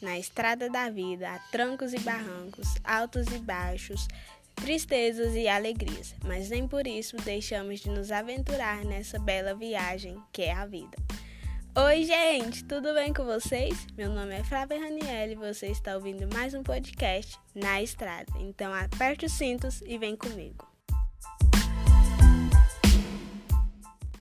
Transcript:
na estrada da vida há trancos e barrancos, altos e baixos, tristezas e alegrias, mas nem por isso deixamos de nos aventurar nessa bela viagem que é a vida. Oi, gente, tudo bem com vocês? Meu nome é Flávia Raniel e você está ouvindo mais um podcast na estrada. Então aperte os cintos e vem comigo.